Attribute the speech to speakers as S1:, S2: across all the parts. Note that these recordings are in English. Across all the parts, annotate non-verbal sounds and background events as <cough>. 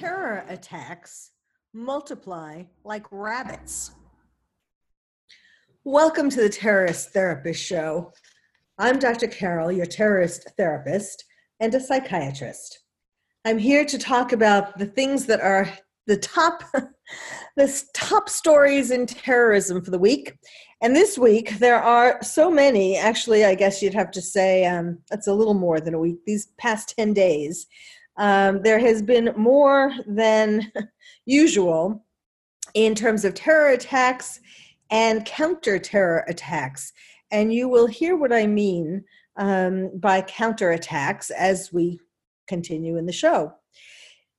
S1: Terror attacks multiply like rabbits. Welcome to the Terrorist Therapist Show. I'm Dr. Carol, your terrorist therapist and a psychiatrist. I'm here to talk about the things that are the top <laughs> the top stories in terrorism for the week. And this week there are so many, actually I guess you'd have to say um, it's a little more than a week, these past 10 days. Um, there has been more than <laughs> usual in terms of terror attacks and counter terror attacks and you will hear what I mean um, by counterattacks as we continue in the show.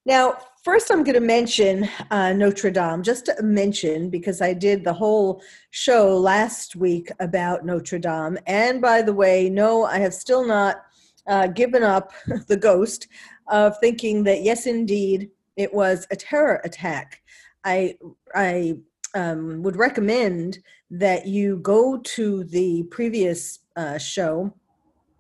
S1: Now, first, I'm going to mention uh, Notre Dame, just to mention because I did the whole show last week about Notre Dame. And by the way, no, I have still not uh, given up <laughs> the ghost of thinking that, yes, indeed, it was a terror attack. I, I um, would recommend that you go to the previous uh, show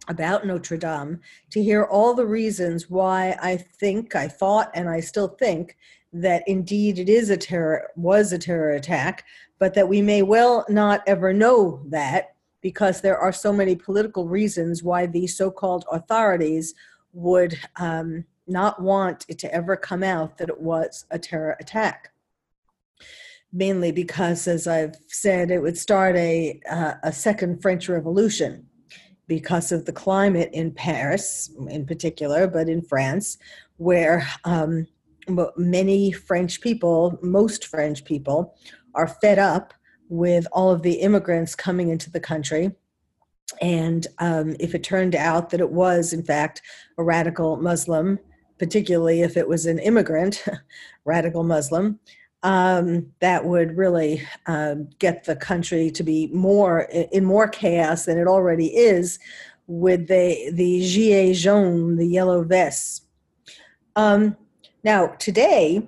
S1: about Notre Dame to hear all the reasons why I think, I thought, and I still think that indeed it is a terror was a terror attack, but that we may well not ever know that because there are so many political reasons why these so-called authorities would um, not want it to ever come out that it was a terror attack. Mainly because, as I've said, it would start a, uh, a second French Revolution because of the climate in Paris, in particular, but in France, where um, many French people, most French people, are fed up with all of the immigrants coming into the country. And um, if it turned out that it was, in fact, a radical Muslim, particularly if it was an immigrant, <laughs> radical Muslim, um, that would really um, get the country to be more in more chaos than it already is with the the gilets jaunes, the yellow vests. Um, now today,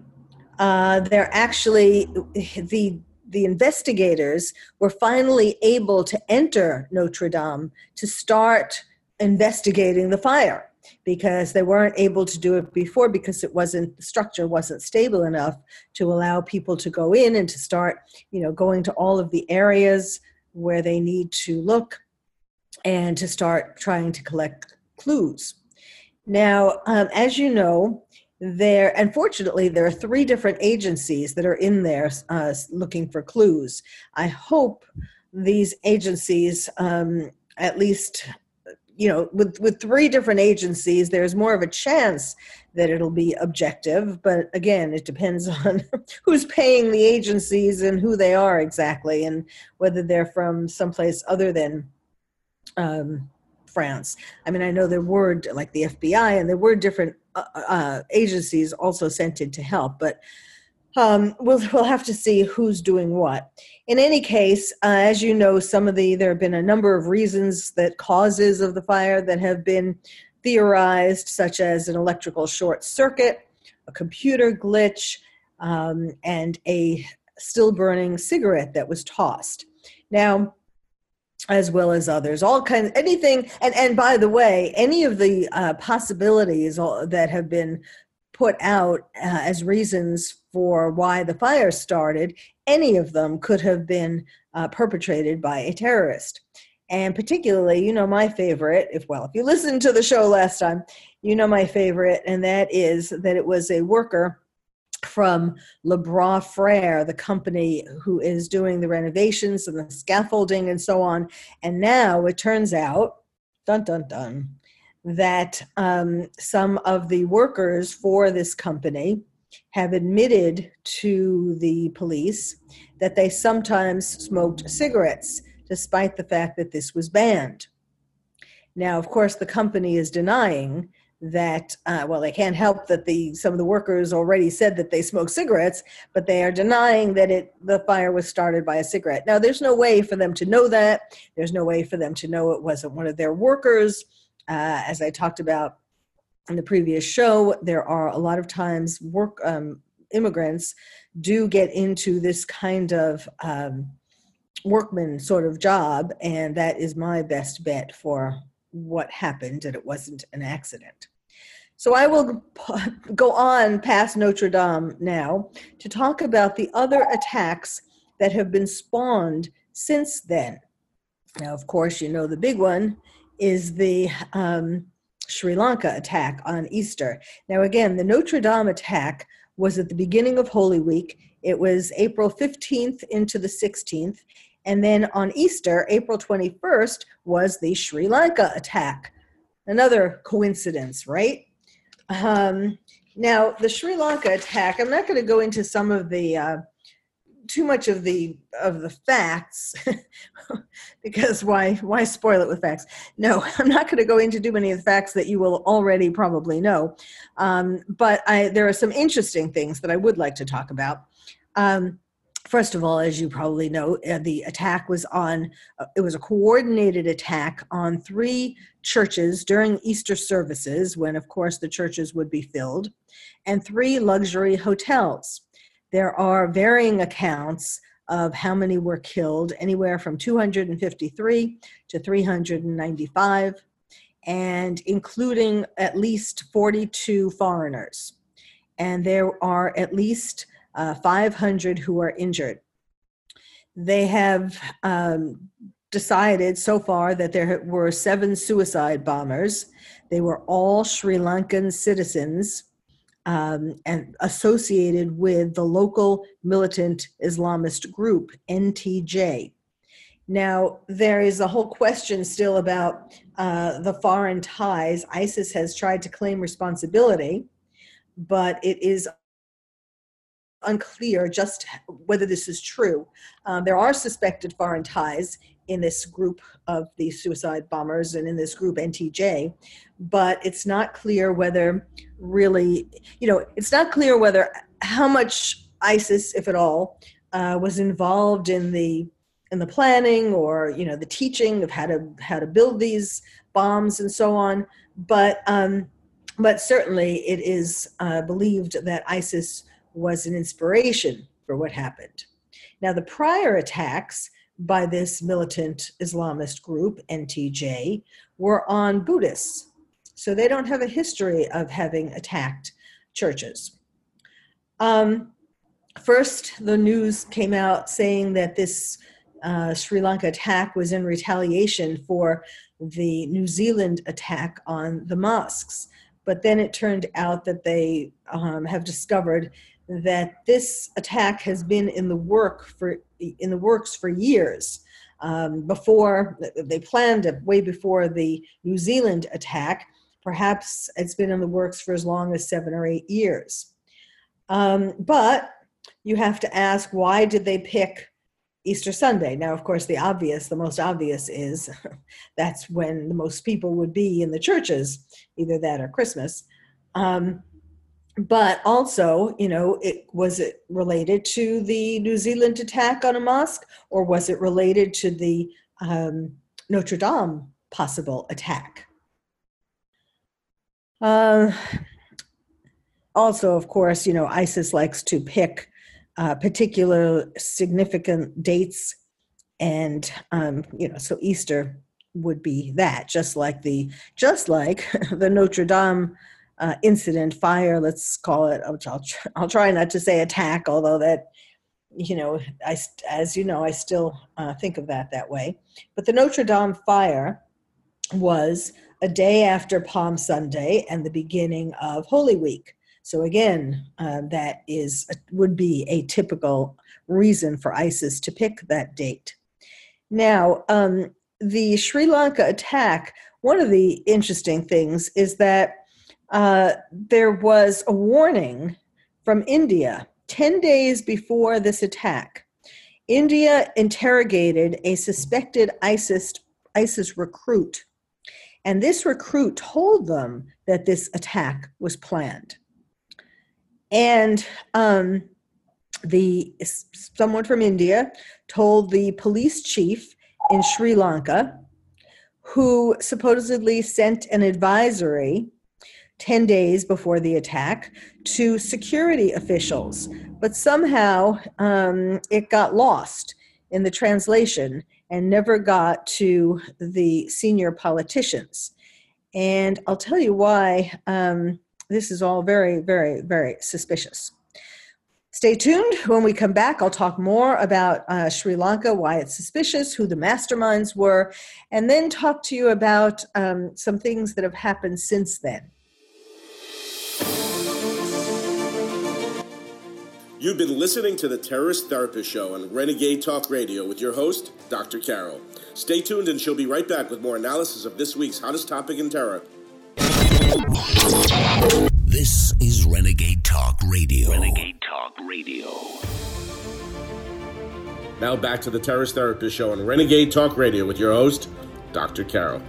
S1: uh, they're actually the the investigators were finally able to enter Notre Dame to start investigating the fire because they weren't able to do it before because it wasn't the structure wasn't stable enough to allow people to go in and to start you know going to all of the areas where they need to look and to start trying to collect clues. Now um, as you know there unfortunately there are three different agencies that are in there uh, looking for clues. I hope these agencies um, at least you know with with three different agencies there's more of a chance that it'll be objective but again it depends <laughs> on who's paying the agencies and who they are exactly and whether they're from someplace other than um, france. I mean i know there were like the fbi and there were different uh, uh, agencies also sent in to help but um, we'll <laughs> we'll have to see who's doing what. In any case, uh, as you know, some of the there have been a number of reasons that causes of the fire that have been theorized, such as an electrical short circuit, a computer glitch, um, and a still burning cigarette that was tossed. Now, as well as others, all kinds, anything, and and by the way, any of the uh, possibilities that have been put out uh, as reasons for why the fire started, any of them could have been uh, perpetrated by a terrorist. And particularly, you know, my favorite, if well, if you listened to the show last time, you know my favorite, and that is that it was a worker from Le Bras Frere, the company who is doing the renovations and the scaffolding and so on. And now it turns out, dun dun dun, that um, some of the workers for this company have admitted to the police that they sometimes smoked cigarettes despite the fact that this was banned. Now, of course, the company is denying that uh, well they can't help that the some of the workers already said that they smoke cigarettes but they are denying that it the fire was started by a cigarette. Now there's no way for them to know that. There's no way for them to know it wasn't one of their workers. Uh, as i talked about in the previous show there are a lot of times work um, immigrants do get into this kind of um, workman sort of job and that is my best bet for what happened and it wasn't an accident so I will <laughs> go on past Notre Dame now to talk about the other attacks that have been spawned since then. Now, of course, you know the big one is the um, Sri Lanka attack on Easter. Now, again, the Notre Dame attack was at the beginning of Holy Week. It was April 15th into the 16th. And then on Easter, April 21st, was the Sri Lanka attack. Another coincidence, right? Um, now, the Sri Lanka attack, I'm not going to go into some of the uh, too much of the of the facts <laughs> because why why spoil it with facts? No <laughs> i'm not going to go into too many of the facts that you will already probably know. Um, but I, there are some interesting things that i would like to talk about. Um, first of all, as you probably know, uh, the attack was on, uh, it was a coordinated attack on three churches during Easter services, when, of course, the churches would be filled, and three luxury hotels. There are varying accounts of how many were killed, anywhere from 253 to 395, and including at least 42 foreigners. And there are at least uh, 500 who are injured. They have um, decided so far that there were seven suicide bombers. They were all Sri Lankan citizens um, and associated with the local militant Islamist group, NTJ. Now, there is a whole question still about uh, the foreign ties. ISIS has tried to claim responsibility, but it is unclear just whether this is true. Um, there are suspected foreign ties in this group of the suicide bombers and in this group NTJ, but it's not clear whether really, you know, it's not clear whether how much ISIS, if at all, uh, was involved in the in the planning or you know the teaching of how to how to build these bombs and so on. But um, but certainly it is uh, believed that ISIS was an inspiration for what happened. Now, the prior attacks by this militant Islamist group, NTJ, were on Buddhists. So they don't have a history of having attacked churches. Um, first, the news came out saying that this uh, Sri Lanka attack was in retaliation for the New Zealand attack on the mosques. But then it turned out that they um, have discovered that this attack has been in the work for in the works for years. Um, before they planned it way before the New Zealand attack. Perhaps it's been in the works for as long as seven or eight years. Um, but you have to ask why did they pick Easter Sunday? Now, of course, the obvious, the most obvious is <laughs> that's when the most people would be in the churches, either that or Christmas. Um, but also, you know, it was it related to the New Zealand attack on a mosque, or was it related to the um, Notre Dame possible attack? Uh, also, of course, you know, ISIS likes to pick uh, particular significant dates, and um, you know, so Easter would be that, just like the just like <laughs> the Notre Dame uh, incident, fire, let's call it. I'll, I'll, I'll try not to say attack, although that, you know, I, as you know, I still uh, think of that that way. But the Notre Dame fire was a day after Palm Sunday and the beginning of Holy Week. So again, uh, that is would be a typical reason for ISIS to pick that date. Now, um, the Sri Lanka attack. One of the interesting things is that uh, there was a warning from India 10 days before this attack. India interrogated a suspected ISIS, ISIS recruit, And this recruit told them that this attack was planned. And um, the someone from India told the police chief in Sri Lanka, who supposedly sent an advisory 10 days before the attack to security officials. But somehow um, it got lost in the translation and never got to the senior politicians. And I'll tell you why um, this is all very, very, very suspicious. Stay tuned. When we come back, I'll talk more about uh, Sri Lanka, why it's suspicious, who the masterminds were, and then talk to you about um, some things that have happened since then.
S2: You've been listening to the Terrorist Therapist Show on Renegade Talk Radio with your host, Dr. Carol. Stay tuned, and she'll be right back with more analysis of this week's hottest topic in terror.
S3: This is Renegade Talk Radio. Renegade Talk Radio.
S2: Now back to the Terrorist Therapist Show on Renegade Talk Radio with your host, Dr. Carol.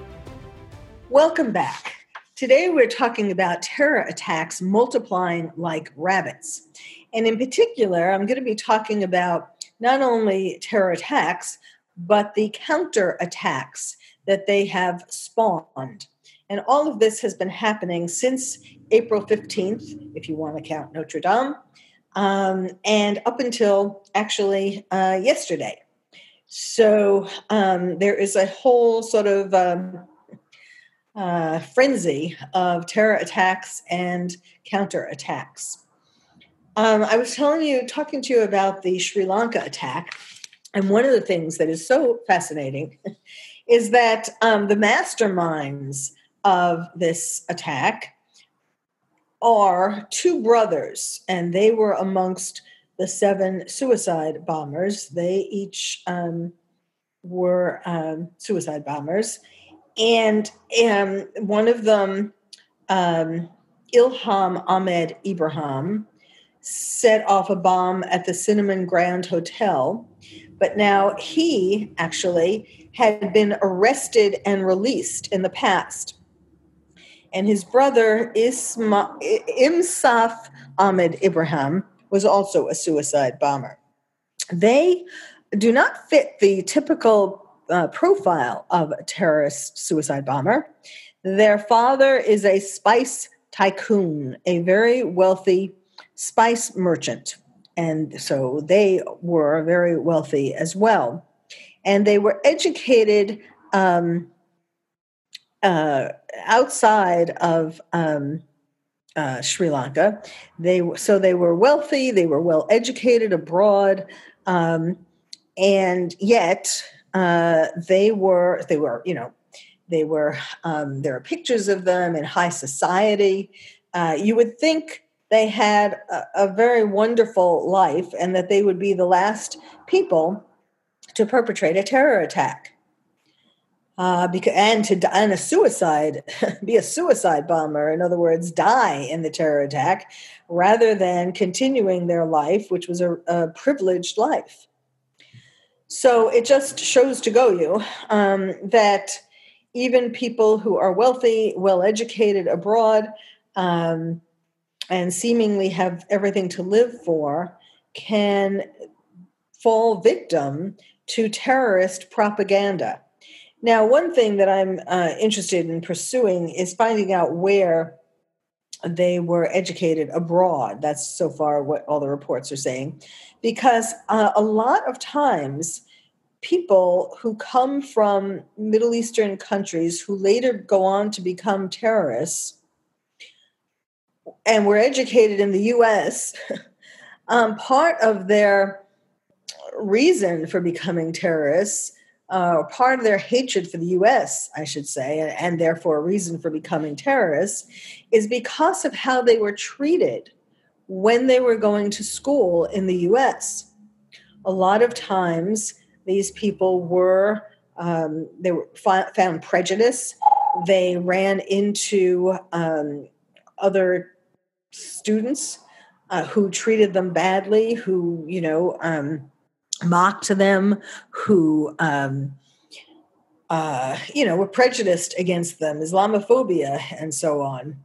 S1: Welcome back. Today we're talking about terror attacks multiplying like rabbits. And in particular, I'm going to be talking about not only terror attacks, but the counter attacks that they have spawned. And all of this has been happening since April 15th, if you want to count Notre Dame, um, and up until actually uh, yesterday. So um, there is a whole sort of um, uh, frenzy of terror attacks and counter attacks. Um, I was telling you, talking to you about the Sri Lanka attack, and one of the things that is so fascinating <laughs> is that um, the masterminds of this attack are two brothers, and they were amongst the seven suicide bombers. They each um, were um, suicide bombers. And um, one of them, um, Ilham Ahmed Ibrahim, set off a bomb at the Cinnamon Grand Hotel. But now he actually had been arrested and released in the past and his brother Isma, Inshaf Ahmed Ibrahim was also a suicide bomber. They do not fit the typical uh, profile of a terrorist suicide bomber. Their father is a spice tycoon, a very wealthy spice merchant. And so they were very wealthy as well. And they were educated um, uh, outside of um, uh, Sri Lanka. They so they were wealthy, they were well educated abroad, um, and yet uh, they were they were you know they were um, there are pictures of them in high society. Uh, you would think they had a, a very wonderful life and that they would be the last people to perpetrate a terror attack uh, because and to die and a suicide, <laughs> be a suicide bomber. In other words, die in the terror attack, rather than continuing their life, which was a, a privileged life. So it just shows to go you um, that even people who are wealthy, well educated abroad, um, and seemingly have everything to live for, can fall victim to terrorist propaganda. Now, one thing that I'm uh, interested in pursuing is finding out where they were educated abroad. That's so far what all the reports are saying. Because uh, a lot of times, people who come from Middle Eastern countries who later go on to become terrorists and were educated in the US, <laughs> um, part of their reason for becoming terrorists uh, part of their hatred for the US, I should say, and, and therefore a reason for becoming terrorists, is because of how they were treated when they were going to school in the US. A lot of times, these people were um, they were found prejudice. They ran into um, other students uh, who treated them badly, who, you know, um, mocked them, who um, uh, you know, were prejudiced against them, Islamophobia, and so on,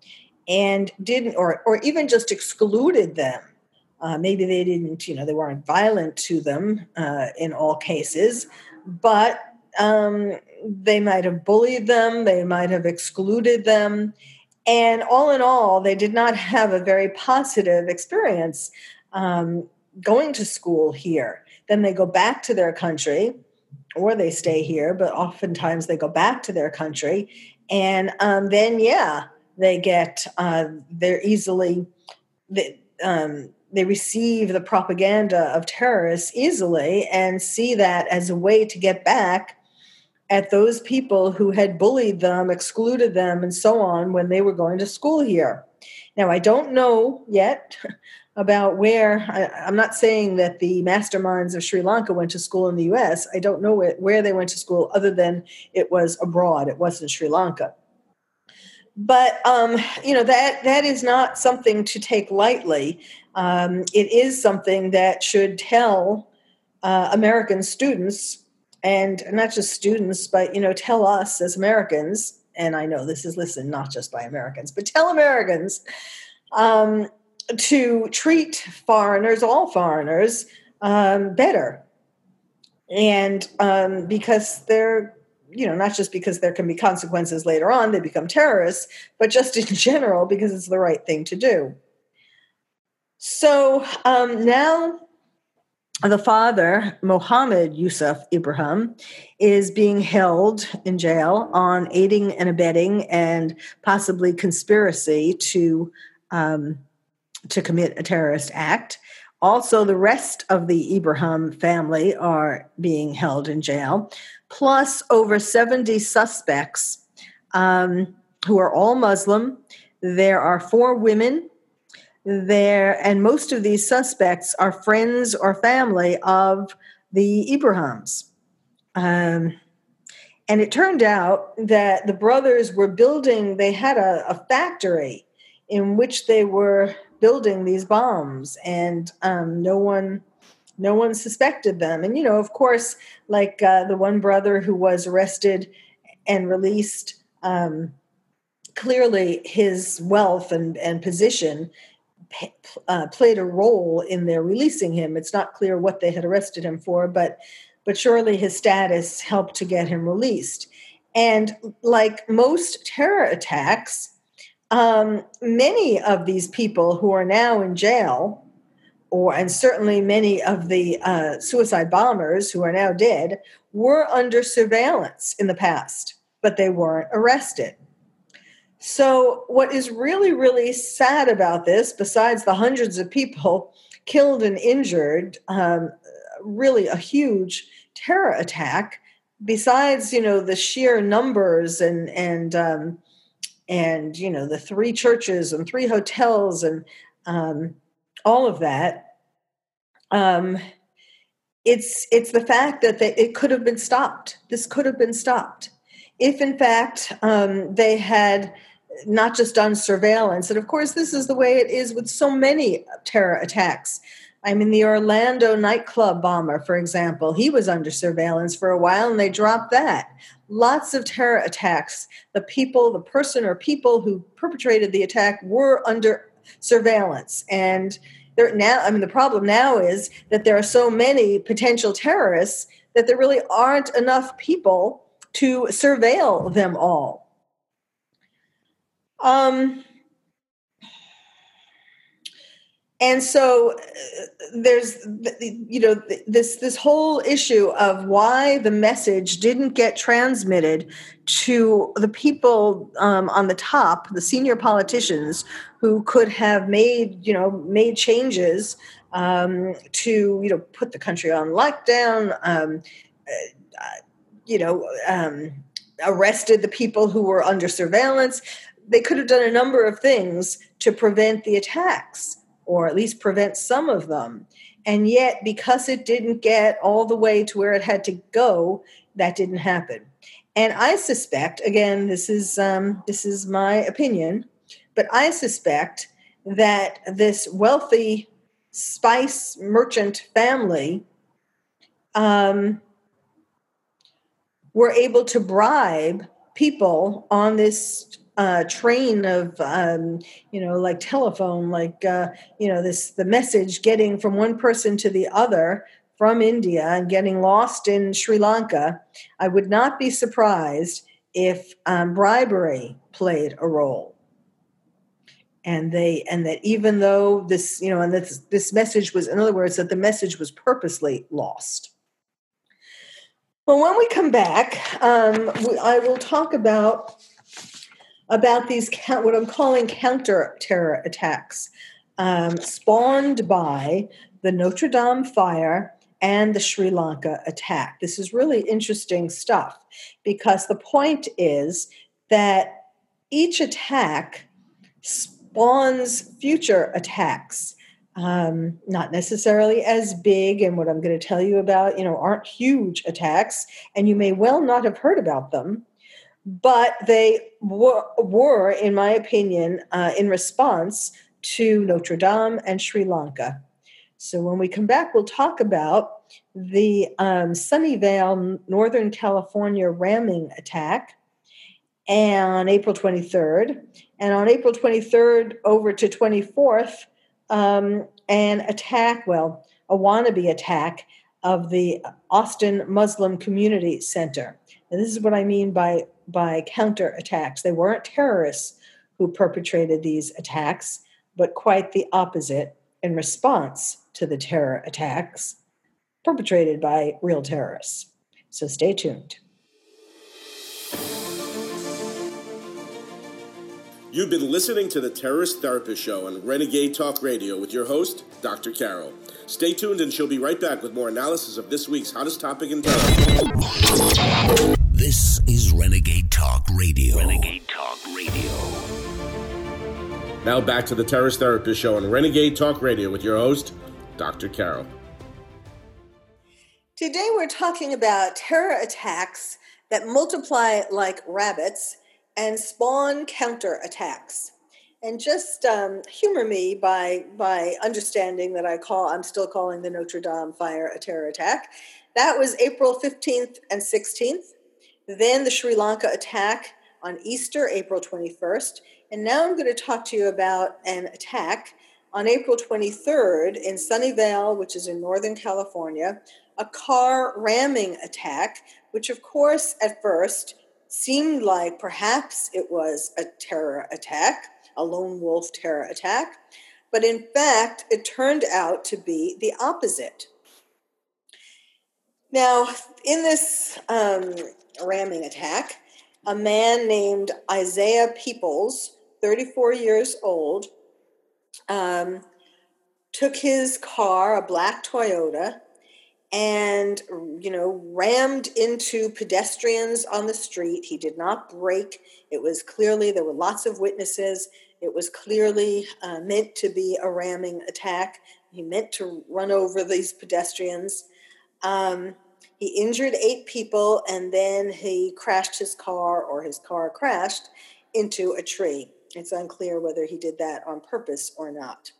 S1: and didn't, or or even just excluded them. Uh, maybe they didn't, you know, they weren't violent to them uh, in all cases, but um, they might have bullied them, they might have excluded them, and all in all, they did not have a very positive experience um, going to school here. Then they go back to their country or they stay here, but oftentimes they go back to their country. And um, then, yeah, they get, uh, they're easily, they, um, they receive the propaganda of terrorists easily and see that as a way to get back at those people who had bullied them, excluded them, and so on when they were going to school here. Now, I don't know yet about where I, am not saying that the masterminds of Sri Lanka went to school in the US. I don't know where, where they went to school other than it was abroad, it wasn't Sri Lanka. But um, you know that that is not something to take lightly. Um, it is something that should tell uh, American students, and not just students, but you know, tell us as Americans. And I know this is listened not just by Americans, but tell Americans um, to treat foreigners, all foreigners, um, better. And um, because they're, you know, not just because there can be consequences later on, they become terrorists, but just in <laughs> general because it's the right thing to do. So um, now the father, Mohammed Yusuf Ibrahim, is being held in jail on aiding and abetting and possibly conspiracy to um, to commit a terrorist act. Also, the rest of the Ibrahim family are being held in jail, plus over 70 suspects um, who are all Muslim. There are four women there, and most of these suspects are friends or family of the Ibrahims. Um, and it turned out that the brothers were building, they had a, a factory in which they were building these bombs and um, no one no one suspected them. And you know of course like uh, the one brother who was arrested and released um, clearly his wealth and, and position uh, played a role in their releasing him. It's not clear what they had arrested him for but but surely his status helped to get him released. And like most terror attacks um, many of these people who are now in jail, or and certainly many of the uh, suicide bombers who are now dead, were under surveillance in the past, but they weren't arrested. So, what is really, really sad about this, besides the hundreds of people killed and injured, um, really a huge terror attack, besides you know the sheer numbers and and um, and you know the three churches and three hotels and um, all of that um, it's it's the fact that they, it could have been stopped. This could have been stopped. If in fact um, they had not just done surveillance and of course this is the way it is with so many terror attacks I mean, the Orlando nightclub bomber, for example, he was under surveillance for a while and they dropped that lots of terror attacks. The people, the person or people who perpetrated the attack were under surveillance. And there now, I mean, the problem now is that there are so many potential terrorists that there really aren't enough people to surveil them all. Um, and so uh, there's you know this this whole issue of why the message didn't get transmitted to the people um, on the top the senior politicians who could have made you know made changes um, to you know put the country on lockdown um, uh, you know um, arrested the people who were under surveillance. They could have done a number of things to prevent the attacks or at least prevent some of them. And yet, because it didn't get all the way to where it had to go, that didn't happen. And I suspect, again, this is um, this is my opinion, but I suspect that this wealthy spice merchant family um, were able to bribe people on this uh, train of um, you know like telephone like uh, you know this the message getting from one person to the other from india and getting lost in sri lanka. I would not be surprised if um, bribery played a role. And they and that even though this you know and this this message was in other words that the message was purposely lost. Well when we come back um, we, i will talk about about these what i'm calling counter terror attacks um, spawned by the notre dame fire and the sri lanka attack this is really interesting stuff because the point is that each attack spawns future attacks. Um, not necessarily as big, and what I'm going to tell you about, you know, aren't huge attacks, and you may well not have heard about them, but they were, were in my opinion, uh, in response to Notre Dame and Sri Lanka. So when we come back, we'll talk about the um, Sunnyvale, Northern California ramming attack on April 23rd, and on April 23rd over to 24th, um, an attack, well, a wannabe attack of the Austin Muslim Community Center. And this is what I mean by, by counter attacks. They weren't terrorists who perpetrated these attacks, but quite the opposite in response to the terror attacks perpetrated by real terrorists. So stay tuned.
S2: You've been listening to the Terrorist Therapist Show on Renegade Talk Radio with your host, Dr. Carol. Stay tuned and she'll be right back with more analysis of this week's hottest topic in terror.
S3: This is Renegade Talk Radio.
S2: Renegade Talk Radio. Now back to the Terrorist Therapist Show on Renegade Talk Radio with your host, Dr. Carol.
S1: Today we're talking about terror attacks that multiply like rabbits and spawn counterattacks. And just um, humor me by by understanding that I call I'm still calling the Notre Dame fire a terror attack. That was April 15th and 16th. Then the Sri Lanka attack on Easter, April 21st. And now I'm going to talk to you about an attack on April 23rd in Sunnyvale, which is in Northern California, a car ramming attack, which, of course, at first seemed like perhaps it was a terror attack, a lone wolf terror attack, but in fact, it turned out to be the opposite. Now, in this um, ramming attack, a man named Isaiah Peoples, 34 years old, um, took his car, a black Toyota, and you know rammed into pedestrians on the street. He did not brake it was clearly there were lots of witnesses. It was clearly uh, meant to be a ramming attack. He meant to run over these pedestrians um, he injured eight people and then he crashed his car or his car crashed into a tree it's unclear whether he did that on purpose or not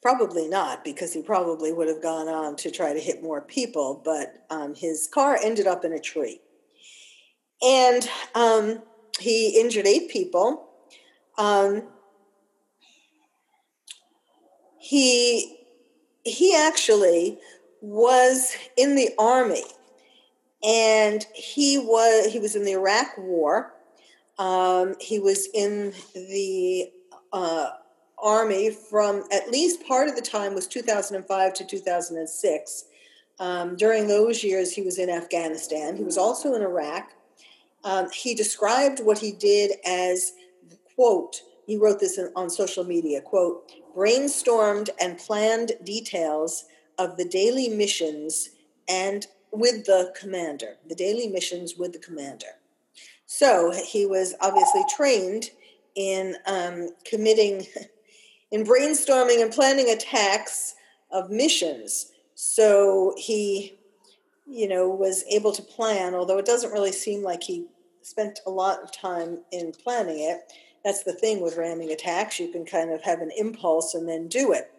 S1: Probably not, because he probably would have gone on to try to hit more people, but um, his car ended up in a tree. And um, he injured eight people. Um, he he actually was in the army, and he was he was in the Iraq War. Um, he was in the uh, Army from at least part of the time was 2005 to 2006. Um, during those years, he was in Afghanistan. He was also in Iraq. Um, he described what he did as, quote, he wrote this in, on social media, quote, brainstormed and planned details of the daily missions and with the commander, the daily missions with the commander. So he was obviously trained in um, committing <laughs> in brainstorming and planning attacks of missions. So he, you know, was able to plan, although it doesn't really seem like he spent a lot of time in planning it. That's the thing with ramming attacks. You can kind of have an impulse and then do it.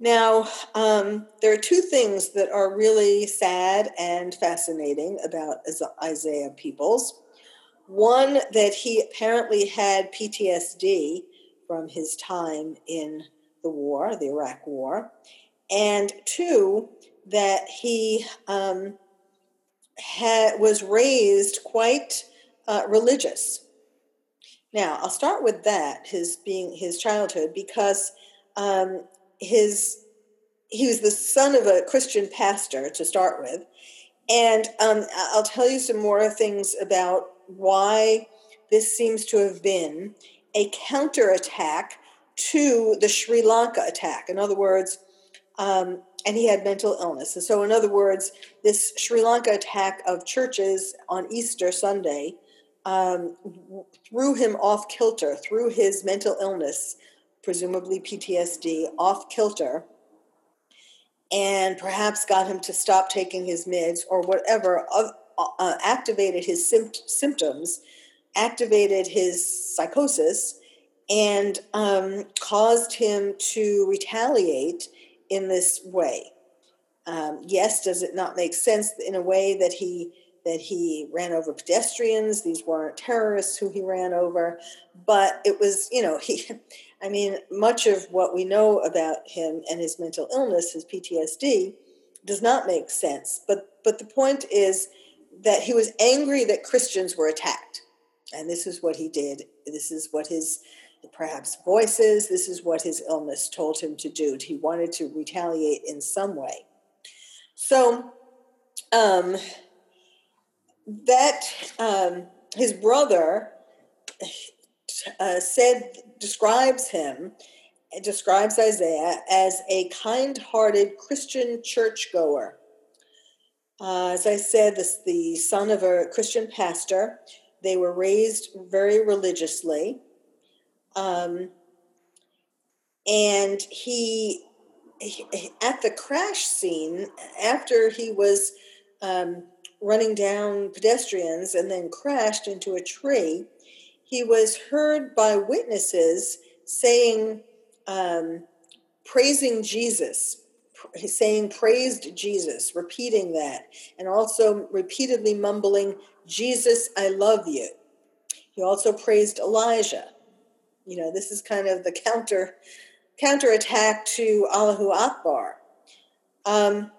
S1: Now, um, there are two things that are really sad and fascinating about Isaiah Peoples. One, that he apparently had PTSD from his time in the war, the Iraq War. And two, that he um, had, was raised quite uh, religious. Now, I'll start with that, his being his childhood, because um, his he was the son of a Christian pastor to start with, and um, I'll tell you some more things about why this seems to have been a counterattack to the Sri Lanka attack. In other words, um, and he had mental illness. And so, in other words, this Sri Lanka attack of churches on Easter Sunday um, threw him off kilter, threw his mental illness, presumably PTSD, off kilter, and perhaps got him to stop taking his meds or whatever, uh, uh, activated his symptoms, activated his psychosis, and um, caused him to retaliate in this way. Um, yes, does it not make sense in a way that he that he ran over pedestrians? These weren't terrorists who he ran over, but it was you know he. <laughs> I mean, much of what we know about him and his mental illness, his PTSD, does not make sense. But but the point is that he was angry that Christians were attacked, and this is what he did. This is what his perhaps voices. This is what his illness told him to do. He wanted to retaliate in some way. So um, that um, his brother uh, said describes him describes Isaiah as a kind-hearted Christian churchgoer. Uh, as I said, this the son of a Christian pastor. They were raised very religiously. Um, and he, he, at the crash scene, after he was um, running down pedestrians and then crashed into a tree, he was heard by witnesses saying, um, praising Jesus, saying, praised Jesus, repeating that, and also repeatedly mumbling, Jesus, I love you. He also praised Elijah you know, this is kind of the counter counterattack to Allahu Akbar. Um,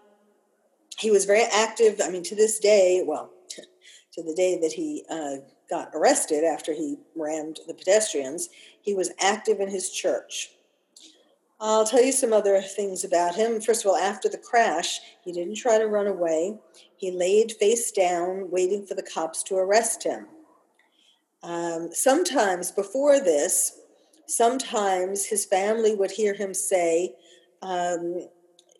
S1: he was very active. I mean, to this day, well, <laughs> to the day that he uh, got arrested after he rammed the pedestrians, he was active in his church. I'll tell you some other things about him. First of all, after the crash, he didn't try to run away. He laid face down, waiting for the cops to arrest him. Um, sometimes before this, sometimes his family would hear him say um,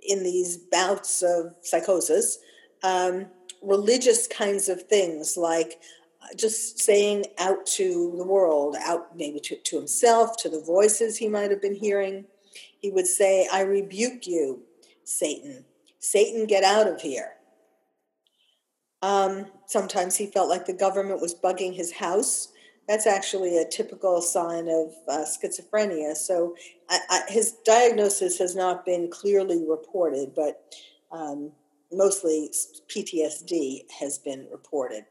S1: in these bouts of psychosis um, religious kinds of things like uh, just saying out to the world, out maybe to, to himself, to the voices he might have been hearing. He would say, I rebuke you, Satan. Satan, get out of here. Um, sometimes he felt like the government was bugging his house that's actually a typical sign of uh, schizophrenia. So I, I, his diagnosis has not been clearly reported, but um, mostly PTSD has been reported.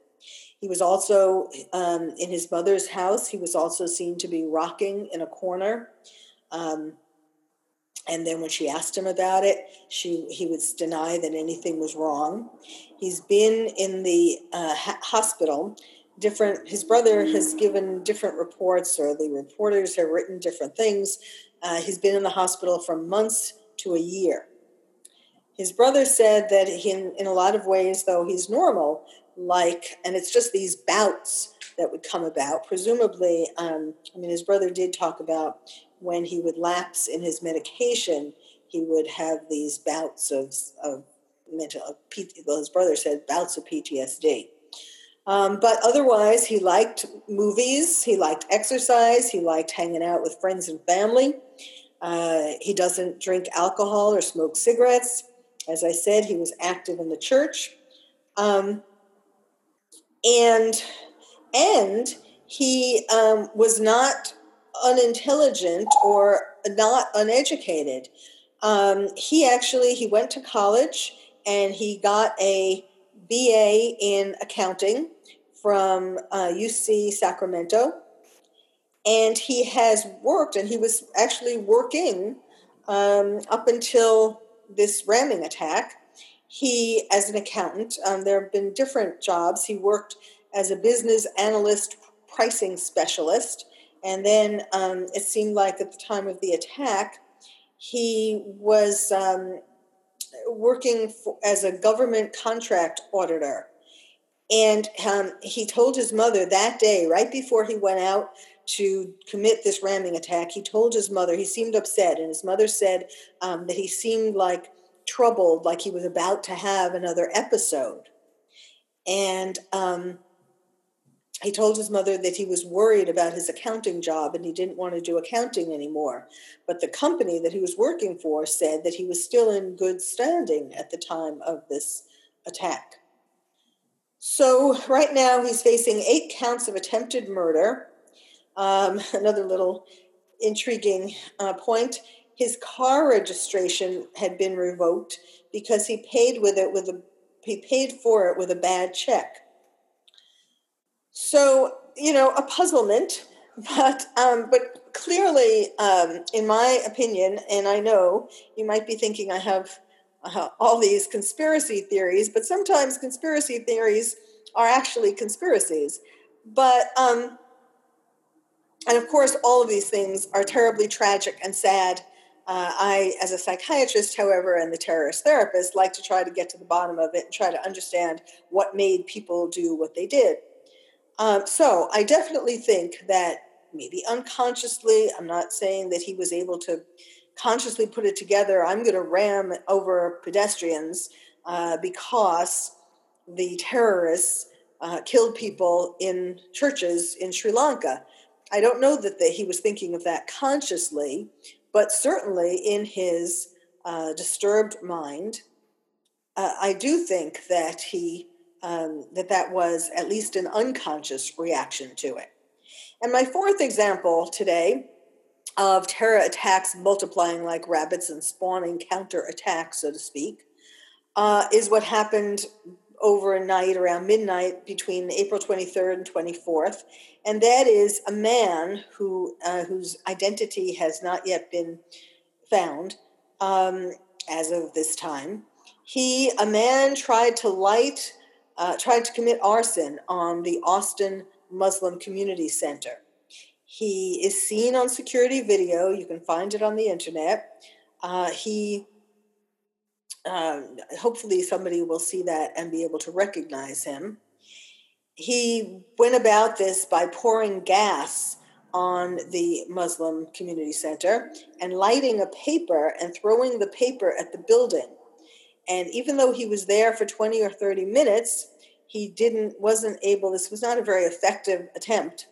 S1: He was also um, in his mother's house. He was also seen to be rocking in a corner. Um, and then when she asked him about it, she he would deny that anything was wrong. He's been in the uh, ha- hospital different his brother has given different reports or the reporters have written different things. Uh, he's been in the hospital from months to a year. His brother said that in, in a lot of ways though he's normal like and it's just these bouts that would come about. Presumably um, i mean his brother did talk about when he would lapse in his medication he would have these bouts of, of mental of, well, his brother said bouts of ptsd um, but otherwise, he liked movies, he liked exercise, he liked hanging out with friends and family. Uh, he doesn't drink alcohol or smoke cigarettes. As I said, he was active in the church. Um, and and he um, was not unintelligent or not uneducated. Um, he actually he went to college and he got a BA in accounting from uh, UC Sacramento, and he has worked and he was actually working um, up until this ramming attack. He, as an accountant, um, there have been different jobs. He worked as a business analyst, pricing specialist, and then um, it seemed like at the time of the attack, he was um, working for, as a government contract auditor. And um, he told his mother that day, right before he went out to commit this ramming attack, he told his mother, he seemed upset. And his mother said um, that he seemed like troubled, like he was about to have another episode. And um, he told his mother that he was worried about his accounting job and he didn't want to do accounting anymore. But the company that he was working for said that he was still in good standing at the time of this attack. So, right now, he's facing eight counts of attempted murder. Um, <laughs> another little intriguing uh, point his car registration had been revoked because he paid with it with a he paid for it with a bad check. So, you know, a puzzlement, <laughs> but um, but clearly, um, in my opinion, and I know you might be thinking I have uh, all these conspiracy theories, but sometimes conspiracy theories are actually conspiracies. But um, and of course, all of these things are terribly tragic and sad. Uh, I, as a psychiatrist, however, and the terrorist therapist, like to try to get to the bottom of it and try to understand what made people do what they did. Um, so I definitely think that maybe unconsciously, I'm not saying that he was able to consciously put it together. I'm going to ram over pedestrians uh, because the terrorists uh, killed people in churches in Sri Lanka. I don't know that the, he was thinking of that consciously, but certainly in his uh, disturbed mind, uh, I do think that he um, that that was at least an unconscious reaction to it. And my fourth example today of terror attacks multiplying like rabbits and spawning counter attacks, so to speak, uh, is what happened overnight around midnight between April 23rd and 24th. And that is a man who uh, whose identity has not yet been found um, as of this time. He, a man, tried to light uh, tried to commit arson on the Austin Muslim Community Center. He is seen on security video. You can find it on the internet. Uh, he, uh, hopefully, somebody will see that and be able to recognize him. He went about this by pouring gas on the Muslim Community Center and lighting a paper and throwing the paper at the building. And even though he was there for 20 or 30 minutes, he didn't wasn't able this was not a very effective attempt.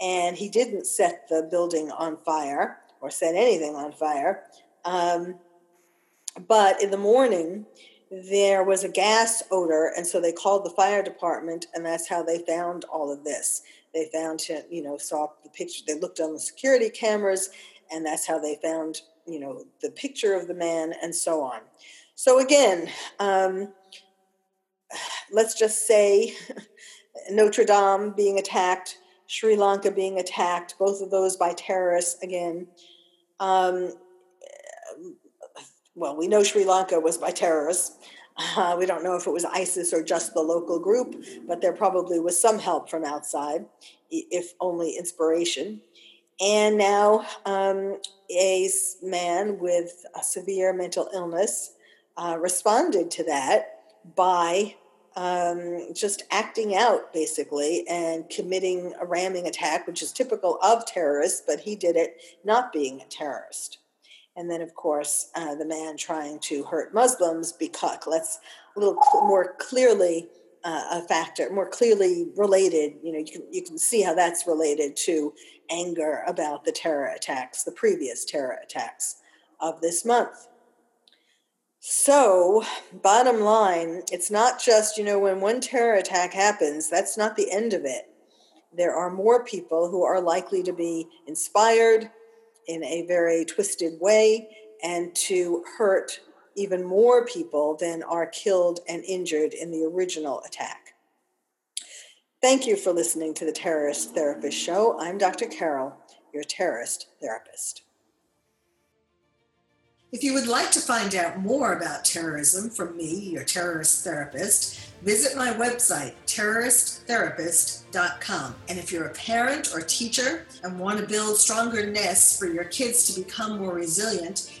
S1: And he didn't set the building on fire or set anything on fire. Um, but in the morning there was a gas odor and so they called the fire department and that's how they found all of this. They found him you know saw the picture they looked on the security cameras and that's how they found you know the picture of the man and so on so again, um, let's just say <laughs> Notre Dame being attacked, Sri Lanka being attacked, both of those by terrorists again. Um, well, we know Sri Lanka was by terrorists. Uh, we don't know if it was ISIS or just the local group, but there probably was some help from outside, if only inspiration. And now, um, a man with a severe mental illness uh, responded to that by um, just acting out basically and committing a ramming attack, which is typical of terrorists, but he did it not being a terrorist. And then, of course, uh, the man trying to hurt Muslims because that's a little cl- more clearly uh, a factor, more clearly related. You know, you can, you can see how that's related to anger about the terror attacks, the previous terror attacks of this month. So, bottom line, it's not just, you know, when one terror attack happens, that's not the end of it. There are more people who are likely to be inspired in a very twisted way and to hurt even more people than are killed and injured in the original attack. Thank you for listening to the Terrorist Therapist Show. I'm Dr. Carol, your terrorist therapist. If you would like to find out more about terrorism from me, your terrorist therapist, visit my website, terroristtherapist.com. And if you're a parent or teacher and want to build stronger nests for your kids to become more resilient,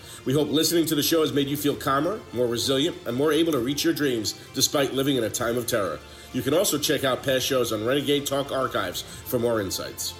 S2: We hope listening to the show has made you feel calmer, more resilient, and more able to reach your dreams despite living in a time of terror. You can also check out past shows on Renegade Talk archives for more insights.